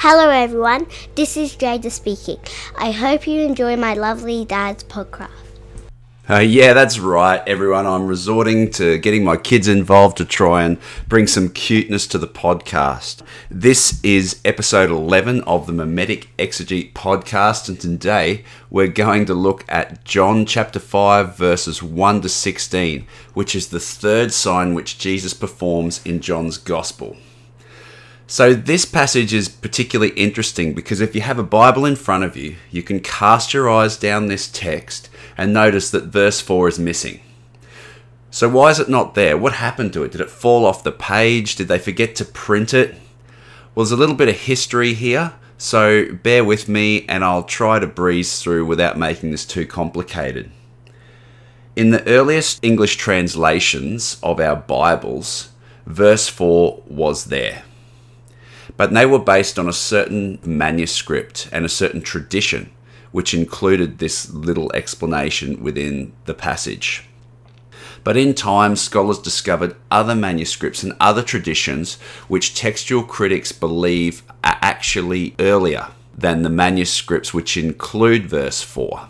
Hello, everyone. This is Jada speaking. I hope you enjoy my lovely dad's podcast. Uh, yeah, that's right, everyone. I'm resorting to getting my kids involved to try and bring some cuteness to the podcast. This is episode 11 of the Mimetic Exegete podcast, and today we're going to look at John chapter 5, verses 1 to 16, which is the third sign which Jesus performs in John's Gospel. So, this passage is particularly interesting because if you have a Bible in front of you, you can cast your eyes down this text and notice that verse 4 is missing. So, why is it not there? What happened to it? Did it fall off the page? Did they forget to print it? Well, there's a little bit of history here, so bear with me and I'll try to breeze through without making this too complicated. In the earliest English translations of our Bibles, verse 4 was there but they were based on a certain manuscript and a certain tradition, which included this little explanation within the passage. But in time, scholars discovered other manuscripts and other traditions which textual critics believe are actually earlier than the manuscripts which include verse 4.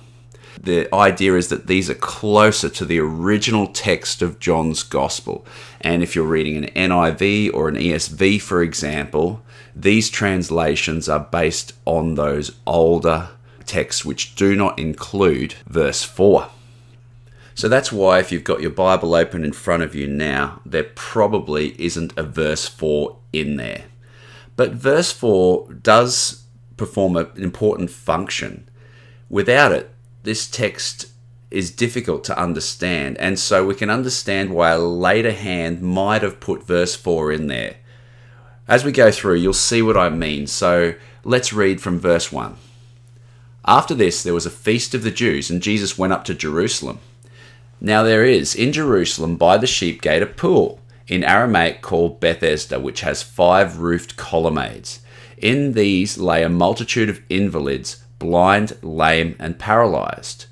The idea is that these are closer to the original text of John's Gospel. And if you're reading an NIV or an ESV, for example, these translations are based on those older texts which do not include verse 4. So that's why, if you've got your Bible open in front of you now, there probably isn't a verse 4 in there. But verse 4 does perform an important function. Without it, this text is difficult to understand, and so we can understand why a later hand might have put verse 4 in there. As we go through, you'll see what I mean. So let's read from verse 1. After this, there was a feast of the Jews, and Jesus went up to Jerusalem. Now there is in Jerusalem by the sheep gate a pool, in Aramaic called Bethesda, which has five roofed colonnades. In these lay a multitude of invalids, blind, lame, and paralyzed.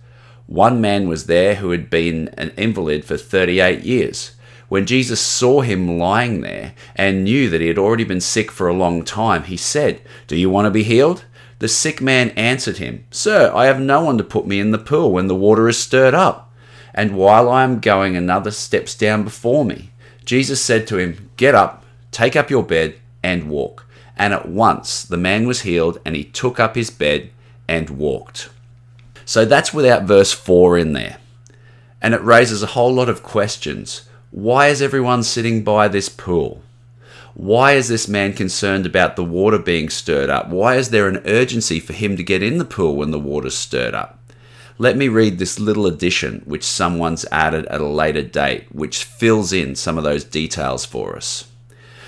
One man was there who had been an invalid for 38 years. When Jesus saw him lying there and knew that he had already been sick for a long time, he said, Do you want to be healed? The sick man answered him, Sir, I have no one to put me in the pool when the water is stirred up. And while I am going, another steps down before me. Jesus said to him, Get up, take up your bed, and walk. And at once the man was healed, and he took up his bed and walked. So that's without verse 4 in there. And it raises a whole lot of questions. Why is everyone sitting by this pool? Why is this man concerned about the water being stirred up? Why is there an urgency for him to get in the pool when the water's stirred up? Let me read this little addition which someone's added at a later date, which fills in some of those details for us.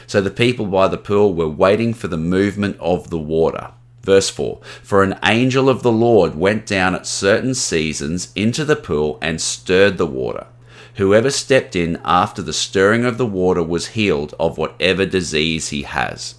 So the people by the pool were waiting for the movement of the water. Verse 4 For an angel of the Lord went down at certain seasons into the pool and stirred the water. Whoever stepped in after the stirring of the water was healed of whatever disease he has.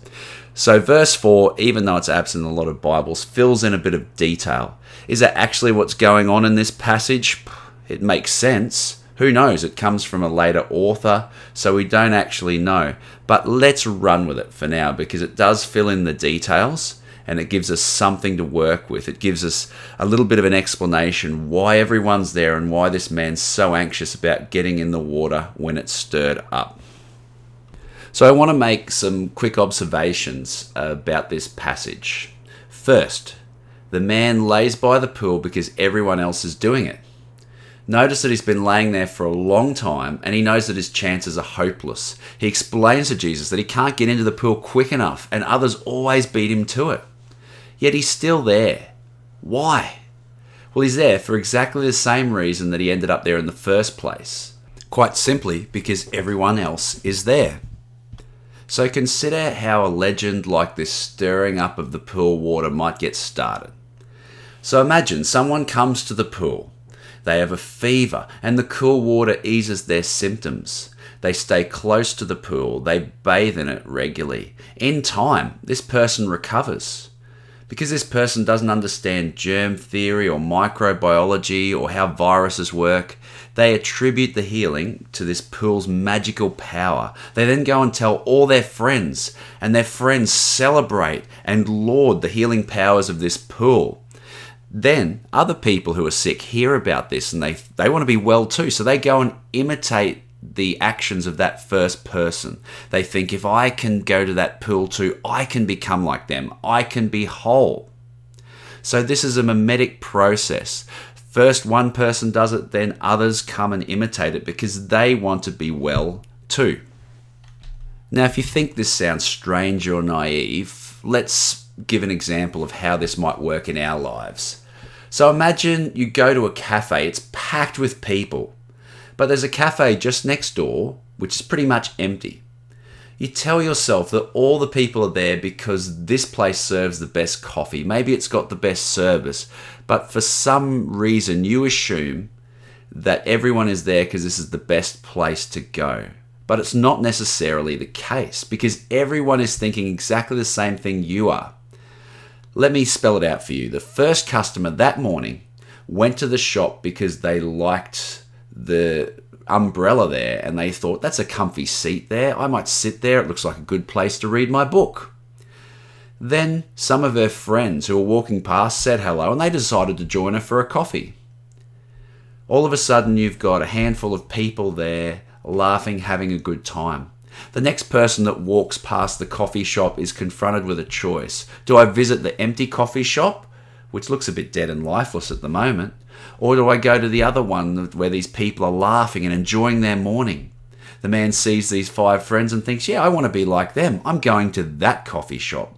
So, verse 4, even though it's absent in a lot of Bibles, fills in a bit of detail. Is that actually what's going on in this passage? It makes sense. Who knows? It comes from a later author, so we don't actually know. But let's run with it for now because it does fill in the details and it gives us something to work with. It gives us a little bit of an explanation why everyone's there and why this man's so anxious about getting in the water when it's stirred up. So, I want to make some quick observations about this passage. First, the man lays by the pool because everyone else is doing it. Notice that he's been laying there for a long time and he knows that his chances are hopeless. He explains to Jesus that he can't get into the pool quick enough and others always beat him to it. Yet he's still there. Why? Well, he's there for exactly the same reason that he ended up there in the first place. Quite simply because everyone else is there. So consider how a legend like this stirring up of the pool water might get started. So imagine someone comes to the pool. They have a fever, and the cool water eases their symptoms. They stay close to the pool, they bathe in it regularly. In time, this person recovers. Because this person doesn't understand germ theory or microbiology or how viruses work, they attribute the healing to this pool's magical power. They then go and tell all their friends, and their friends celebrate and laud the healing powers of this pool. Then other people who are sick hear about this and they, they want to be well too, so they go and imitate the actions of that first person. They think if I can go to that pool too, I can become like them. I can be whole. So this is a mimetic process. First one person does it, then others come and imitate it because they want to be well too. Now, if you think this sounds strange or naive, let's give an example of how this might work in our lives. So imagine you go to a cafe, it's packed with people. But there's a cafe just next door, which is pretty much empty. You tell yourself that all the people are there because this place serves the best coffee. Maybe it's got the best service. But for some reason, you assume that everyone is there because this is the best place to go. But it's not necessarily the case because everyone is thinking exactly the same thing you are. Let me spell it out for you. The first customer that morning went to the shop because they liked the umbrella there and they thought, that's a comfy seat there. I might sit there. It looks like a good place to read my book. Then some of her friends who were walking past said hello and they decided to join her for a coffee. All of a sudden, you've got a handful of people there laughing, having a good time. The next person that walks past the coffee shop is confronted with a choice. Do I visit the empty coffee shop, which looks a bit dead and lifeless at the moment, or do I go to the other one where these people are laughing and enjoying their morning? The man sees these five friends and thinks, yeah, I want to be like them. I'm going to that coffee shop.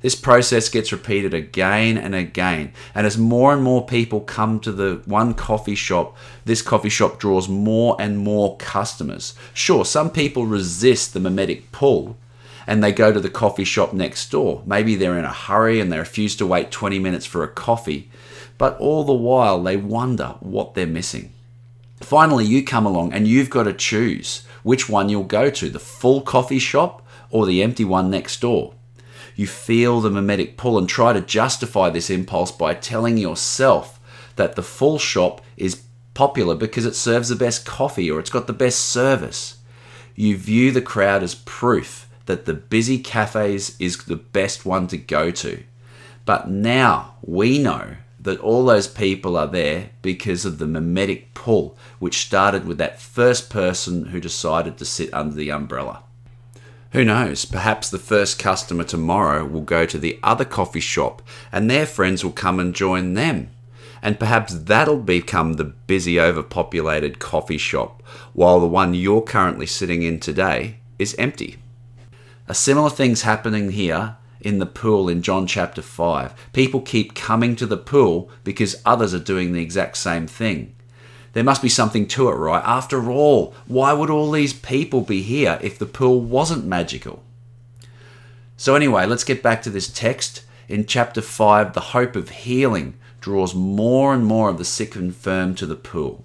This process gets repeated again and again. And as more and more people come to the one coffee shop, this coffee shop draws more and more customers. Sure, some people resist the mimetic pull and they go to the coffee shop next door. Maybe they're in a hurry and they refuse to wait 20 minutes for a coffee but all the while they wonder what they're missing. Finally, you come along and you've got to choose which one you'll go to the full coffee shop or the empty one next door. You feel the mimetic pull and try to justify this impulse by telling yourself that the full shop is popular because it serves the best coffee or it's got the best service. You view the crowd as proof that the busy cafes is the best one to go to. But now we know that all those people are there because of the mimetic pull, which started with that first person who decided to sit under the umbrella. Who knows, perhaps the first customer tomorrow will go to the other coffee shop and their friends will come and join them. And perhaps that'll become the busy, overpopulated coffee shop, while the one you're currently sitting in today is empty. A similar thing's happening here in the pool in John chapter 5. People keep coming to the pool because others are doing the exact same thing. There must be something to it, right? After all, why would all these people be here if the pool wasn't magical? So, anyway, let's get back to this text. In chapter 5, the hope of healing draws more and more of the sick and infirm to the pool.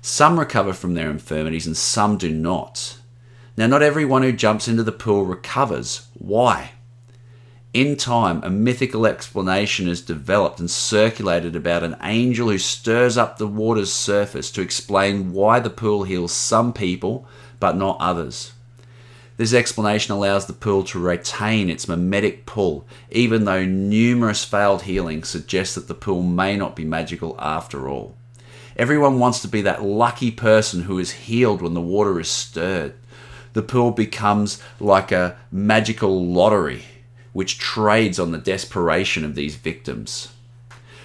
Some recover from their infirmities and some do not. Now, not everyone who jumps into the pool recovers. Why? In time, a mythical explanation is developed and circulated about an angel who stirs up the water's surface to explain why the pool heals some people but not others. This explanation allows the pool to retain its mimetic pull, even though numerous failed healings suggest that the pool may not be magical after all. Everyone wants to be that lucky person who is healed when the water is stirred. The pool becomes like a magical lottery which trades on the desperation of these victims.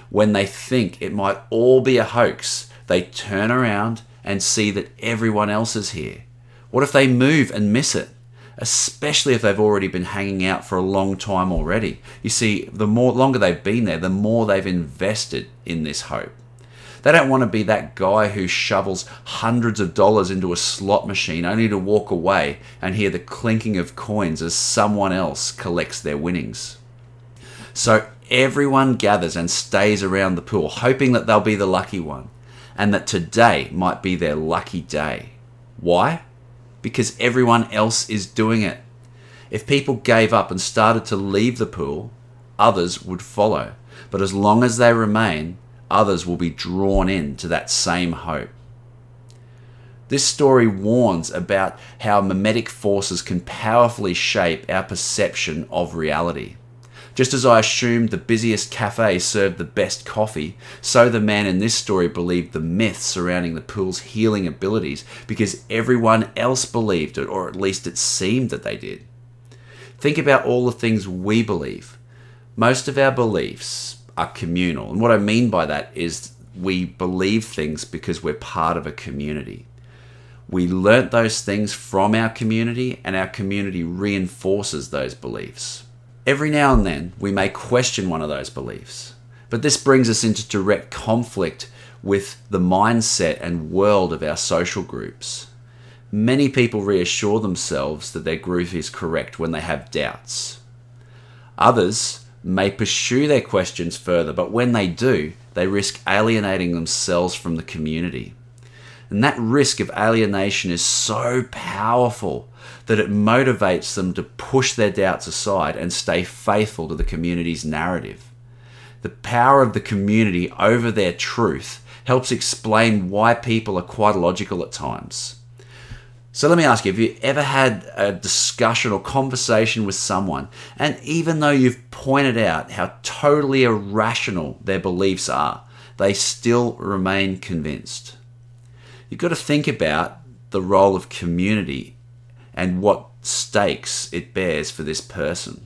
When they think it might all be a hoax, they turn around and see that everyone else is here. What if they move and miss it? Especially if they've already been hanging out for a long time already. You see, the more longer they've been there, the more they've invested in this hope. They don't want to be that guy who shovels hundreds of dollars into a slot machine only to walk away and hear the clinking of coins as someone else collects their winnings. So everyone gathers and stays around the pool, hoping that they'll be the lucky one and that today might be their lucky day. Why? Because everyone else is doing it. If people gave up and started to leave the pool, others would follow. But as long as they remain, others will be drawn in to that same hope. This story warns about how mimetic forces can powerfully shape our perception of reality. Just as I assumed the busiest cafe served the best coffee, so the man in this story believed the myth surrounding the pool's healing abilities because everyone else believed it, or at least it seemed that they did. Think about all the things we believe. Most of our beliefs are communal, and what I mean by that is we believe things because we're part of a community. We learnt those things from our community, and our community reinforces those beliefs. Every now and then, we may question one of those beliefs, but this brings us into direct conflict with the mindset and world of our social groups. Many people reassure themselves that their group is correct when they have doubts. Others may pursue their questions further, but when they do, they risk alienating themselves from the community. And that risk of alienation is so powerful that it motivates them to push their doubts aside and stay faithful to the community's narrative. The power of the community over their truth helps explain why people are quite illogical at times. So let me ask you have you ever had a discussion or conversation with someone, and even though you've pointed out how totally irrational their beliefs are, they still remain convinced? You've got to think about the role of community and what stakes it bears for this person.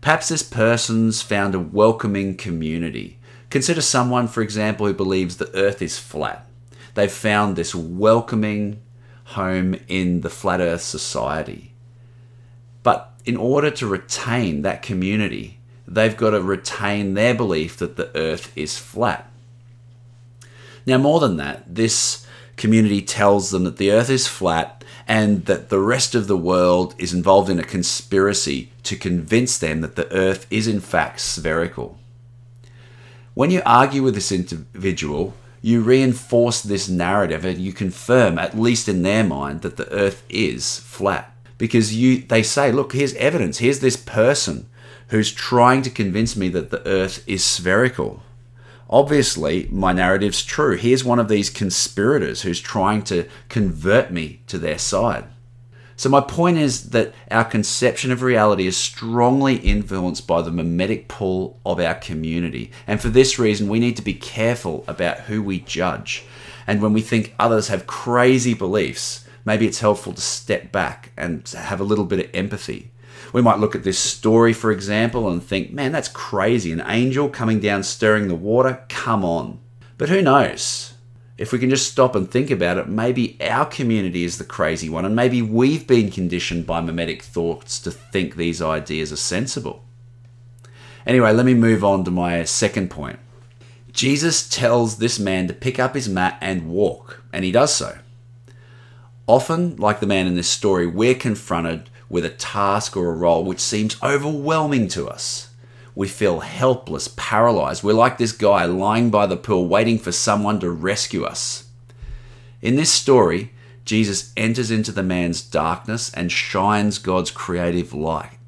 Perhaps this person's found a welcoming community. Consider someone, for example, who believes the earth is flat. They've found this welcoming home in the flat earth society. But in order to retain that community, they've got to retain their belief that the earth is flat. Now, more than that, this community tells them that the earth is flat and that the rest of the world is involved in a conspiracy to convince them that the earth is in fact spherical. When you argue with this individual, you reinforce this narrative and you confirm, at least in their mind, that the earth is flat. Because you they say, look, here's evidence, here's this person who's trying to convince me that the earth is spherical. Obviously, my narrative's true. Here's one of these conspirators who's trying to convert me to their side. So, my point is that our conception of reality is strongly influenced by the mimetic pull of our community. And for this reason, we need to be careful about who we judge. And when we think others have crazy beliefs, maybe it's helpful to step back and have a little bit of empathy. We might look at this story, for example, and think, man, that's crazy. An angel coming down stirring the water? Come on. But who knows? If we can just stop and think about it, maybe our community is the crazy one, and maybe we've been conditioned by mimetic thoughts to think these ideas are sensible. Anyway, let me move on to my second point. Jesus tells this man to pick up his mat and walk, and he does so. Often, like the man in this story, we're confronted with a task or a role which seems overwhelming to us. We feel helpless, paralyzed. We're like this guy lying by the pool waiting for someone to rescue us. In this story, Jesus enters into the man's darkness and shines God's creative light.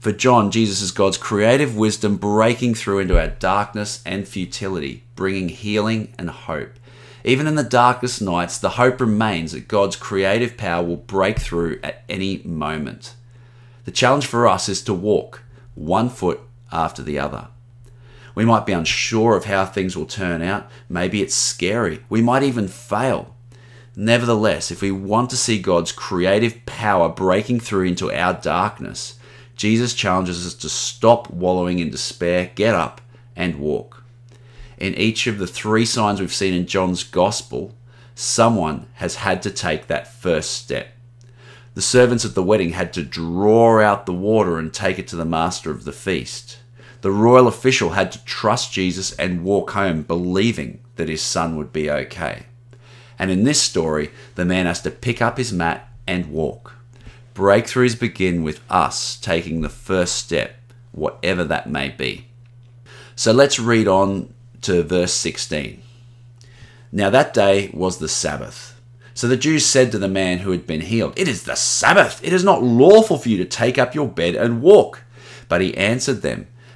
For John, Jesus is God's creative wisdom breaking through into our darkness and futility, bringing healing and hope. Even in the darkest nights, the hope remains that God's creative power will break through at any moment. The challenge for us is to walk one foot after the other. We might be unsure of how things will turn out. Maybe it's scary. We might even fail. Nevertheless, if we want to see God's creative power breaking through into our darkness, Jesus challenges us to stop wallowing in despair, get up, and walk in each of the three signs we've seen in John's Gospel, someone has had to take that first step. The servants at the wedding had to draw out the water and take it to the master of the feast. The royal official had to trust Jesus and walk home believing that his son would be okay. And in this story, the man has to pick up his mat and walk. Breakthroughs begin with us taking the first step, whatever that may be. So let's read on to verse 16. Now that day was the Sabbath. So the Jews said to the man who had been healed, It is the Sabbath. It is not lawful for you to take up your bed and walk. But he answered them,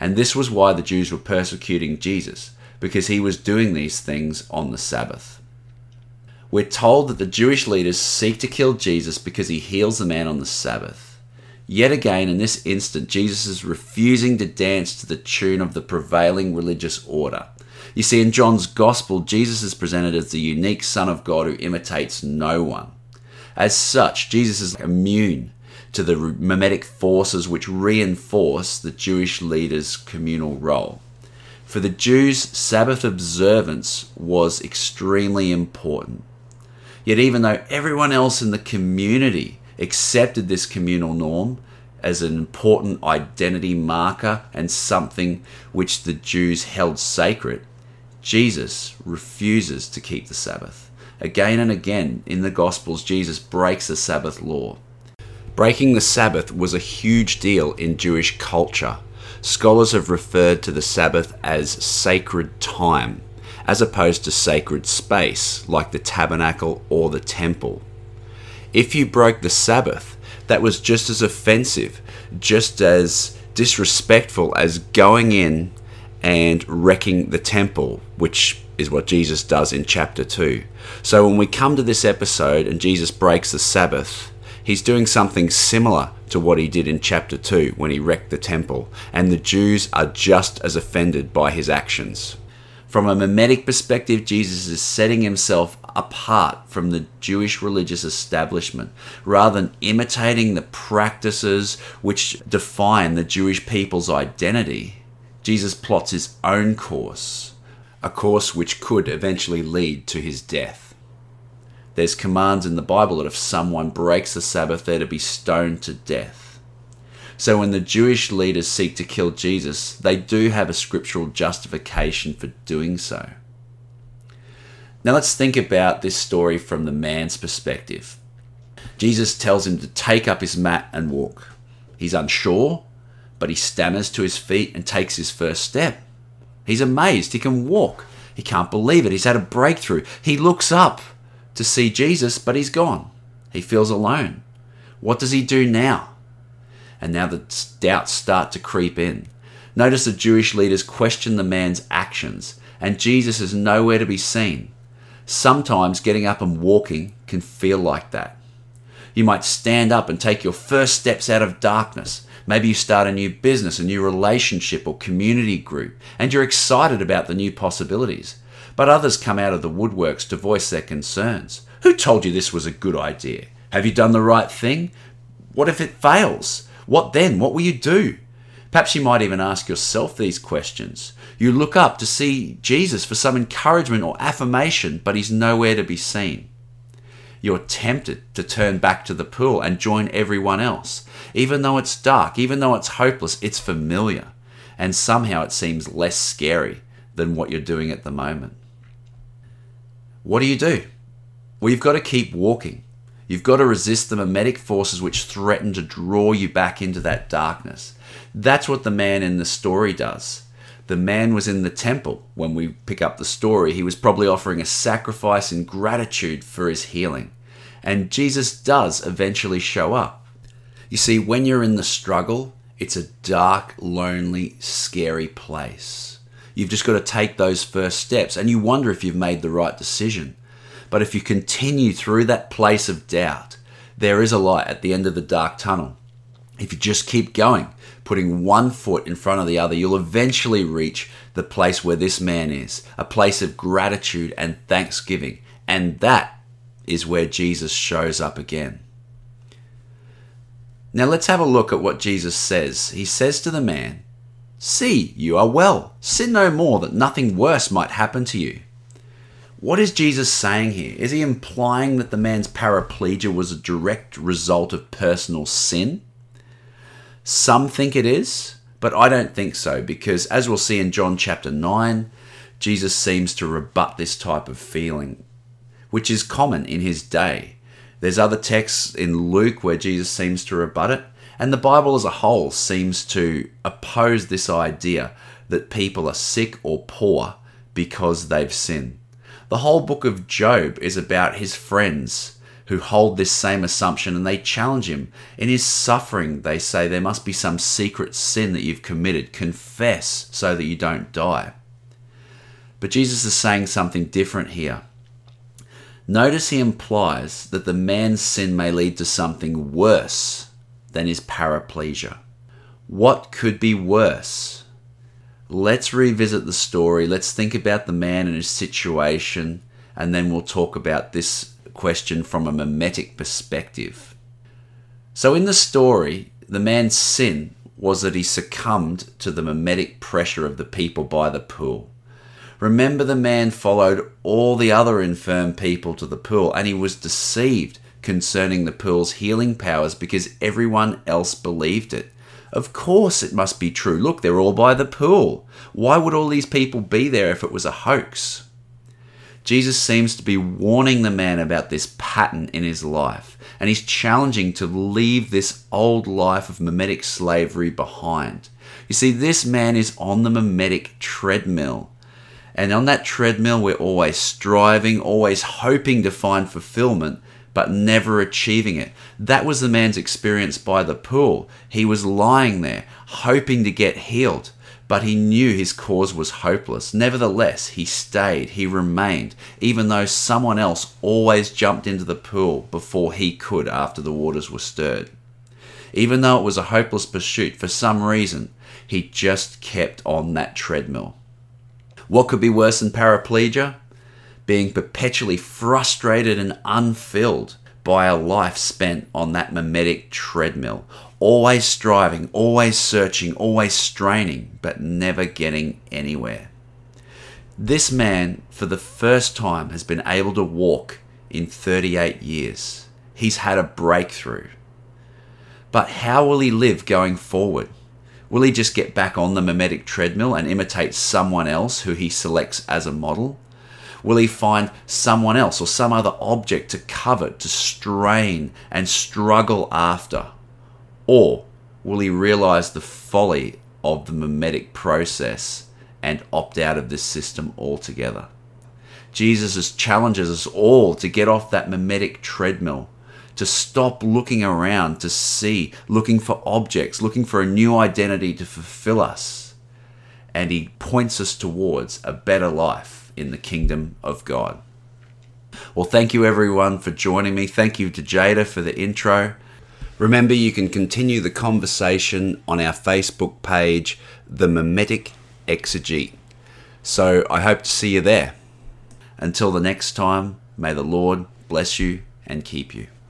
And this was why the Jews were persecuting Jesus, because he was doing these things on the Sabbath. We're told that the Jewish leaders seek to kill Jesus because he heals the man on the Sabbath. Yet again, in this instant, Jesus is refusing to dance to the tune of the prevailing religious order. You see, in John's Gospel, Jesus is presented as the unique Son of God who imitates no one. As such, Jesus is immune to the mimetic forces which reinforce the Jewish leaders' communal role. For the Jews, Sabbath observance was extremely important. Yet, even though everyone else in the community accepted this communal norm as an important identity marker and something which the Jews held sacred, Jesus refuses to keep the Sabbath. Again and again in the Gospels, Jesus breaks the Sabbath law. Breaking the Sabbath was a huge deal in Jewish culture. Scholars have referred to the Sabbath as sacred time, as opposed to sacred space, like the tabernacle or the temple. If you broke the Sabbath, that was just as offensive, just as disrespectful as going in and wrecking the temple, which is what Jesus does in chapter 2. So when we come to this episode and Jesus breaks the Sabbath, he's doing something similar to what he did in chapter 2 when he wrecked the temple, and the Jews are just as offended by his actions. From a mimetic perspective, Jesus is setting himself apart from the Jewish religious establishment rather than imitating the practices which define the Jewish people's identity. Jesus plots his own course, a course which could eventually lead to his death. There's commands in the Bible that if someone breaks the Sabbath, they're to be stoned to death. So when the Jewish leaders seek to kill Jesus, they do have a scriptural justification for doing so. Now let's think about this story from the man's perspective. Jesus tells him to take up his mat and walk. He's unsure, but he stammers to his feet and takes his first step. He's amazed. He can walk. He can't believe it. He's had a breakthrough. He looks up to see Jesus, but he's gone. He feels alone. What does he do now? And now the doubts start to creep in. Notice the Jewish leaders question the man's actions, and Jesus is nowhere to be seen. Sometimes getting up and walking can feel like that. You might stand up and take your first steps out of darkness. Maybe you start a new business, a new relationship or community group, and you're excited about the new possibilities but others come out of the woodworks to voice their concerns. Who told you this was a good idea? Have you done the right thing? What if it fails? What then? What will you do? Perhaps you might even ask yourself these questions. You look up to see Jesus for some encouragement or affirmation, but he's nowhere to be seen. You're tempted to turn back to the pool and join everyone else. Even though it's dark, even though it's hopeless, it's familiar. And somehow it seems less scary than what you're doing at the moment. What do you do? Well, you've got to keep walking. You've got to resist the mimetic forces which threaten to draw you back into that darkness. That's what the man in the story does. The man was in the temple when we pick up the story. He was probably offering a sacrifice in gratitude for his healing. And Jesus does eventually show up. You see, when you're in the struggle, it's a dark, lonely, scary place. You've just got to take those first steps and you wonder if you've made the right decision. But if you continue through that place of doubt, there is a light at the end of the dark tunnel. If you just keep going, putting one foot in front of the other, you'll eventually reach the place where this man is a place of gratitude and thanksgiving. And that is where Jesus shows up again. Now let's have a look at what Jesus says. He says to the man, See, you are well. Sin no more, that nothing worse might happen to you. What is Jesus saying here? Is he implying that the man's paraplegia was a direct result of personal sin? Some think it is, But I don't think so, because as we'll see in John chapter 9, Jesus seems to rebut this type of feeling, which is common in his day. There's other texts in Luke where Jesus seems to rebut it, and the Bible as a whole seems to oppose this idea that people are sick or poor because they've sinned. The whole book of Job is about his friends who hold this same assumption and they challenge him. In his suffering, they say there must be some secret sin that you've committed. Confess so that you don't die. But Jesus is saying something different here. Notice he implies that the man's sin may lead to something worse than his paraplegia. What could be worse? Let's revisit the story. Let's think about the man and his situation, and then we'll talk about this question from a mimetic perspective. So, in the story, the man's sin was that he succumbed to the mimetic pressure of the people by the pool. Remember, the man followed all the other infirm people to the pool, and he was deceived concerning the pool's healing powers because everyone else believed it. Of course, it must be true. Look, they're all by the pool. Why would all these people be there if it was a hoax? Jesus seems to be warning the man about this pattern in his life, and he's challenging to leave this old life of mimetic slavery behind. You see, this man is on the mimetic treadmill. And on that treadmill, we're always striving, always hoping to find fulfillment, but never achieving it. That was the man's experience by the pool. He was lying there, hoping to get healed, but he knew his cause was hopeless. Nevertheless, he stayed, he remained, even though someone else always jumped into the pool before he could after the waters were stirred. Even though it was a hopeless pursuit, for some reason, he just kept on that treadmill. What could be worse than paraplegia? Being perpetually frustrated and unfilled by a life spent on that mimetic treadmill, always striving, always searching, always straining, but never getting anywhere. This man, for the first time, has been able to walk in 38 years. He's had a breakthrough. But how will he live going forward? Will he just get back on the mimetic treadmill and imitate someone else who he selects as a model? Will he find someone else or some other object to covet, to strain and struggle after? Or will he realize the folly of the mimetic process and opt out of this system altogether? Jesus challenges us all to get off that mimetic treadmill to stop looking around to see, looking for objects, looking for a new identity to fulfill us. And he points us towards a better life in the kingdom of God. Well, thank you everyone for joining me. Thank you to Jada for the intro. Remember, you can continue the conversation on our Facebook page, The Mimetic Exegete. So I hope to see you there. Until the next time, may the Lord bless you and keep you.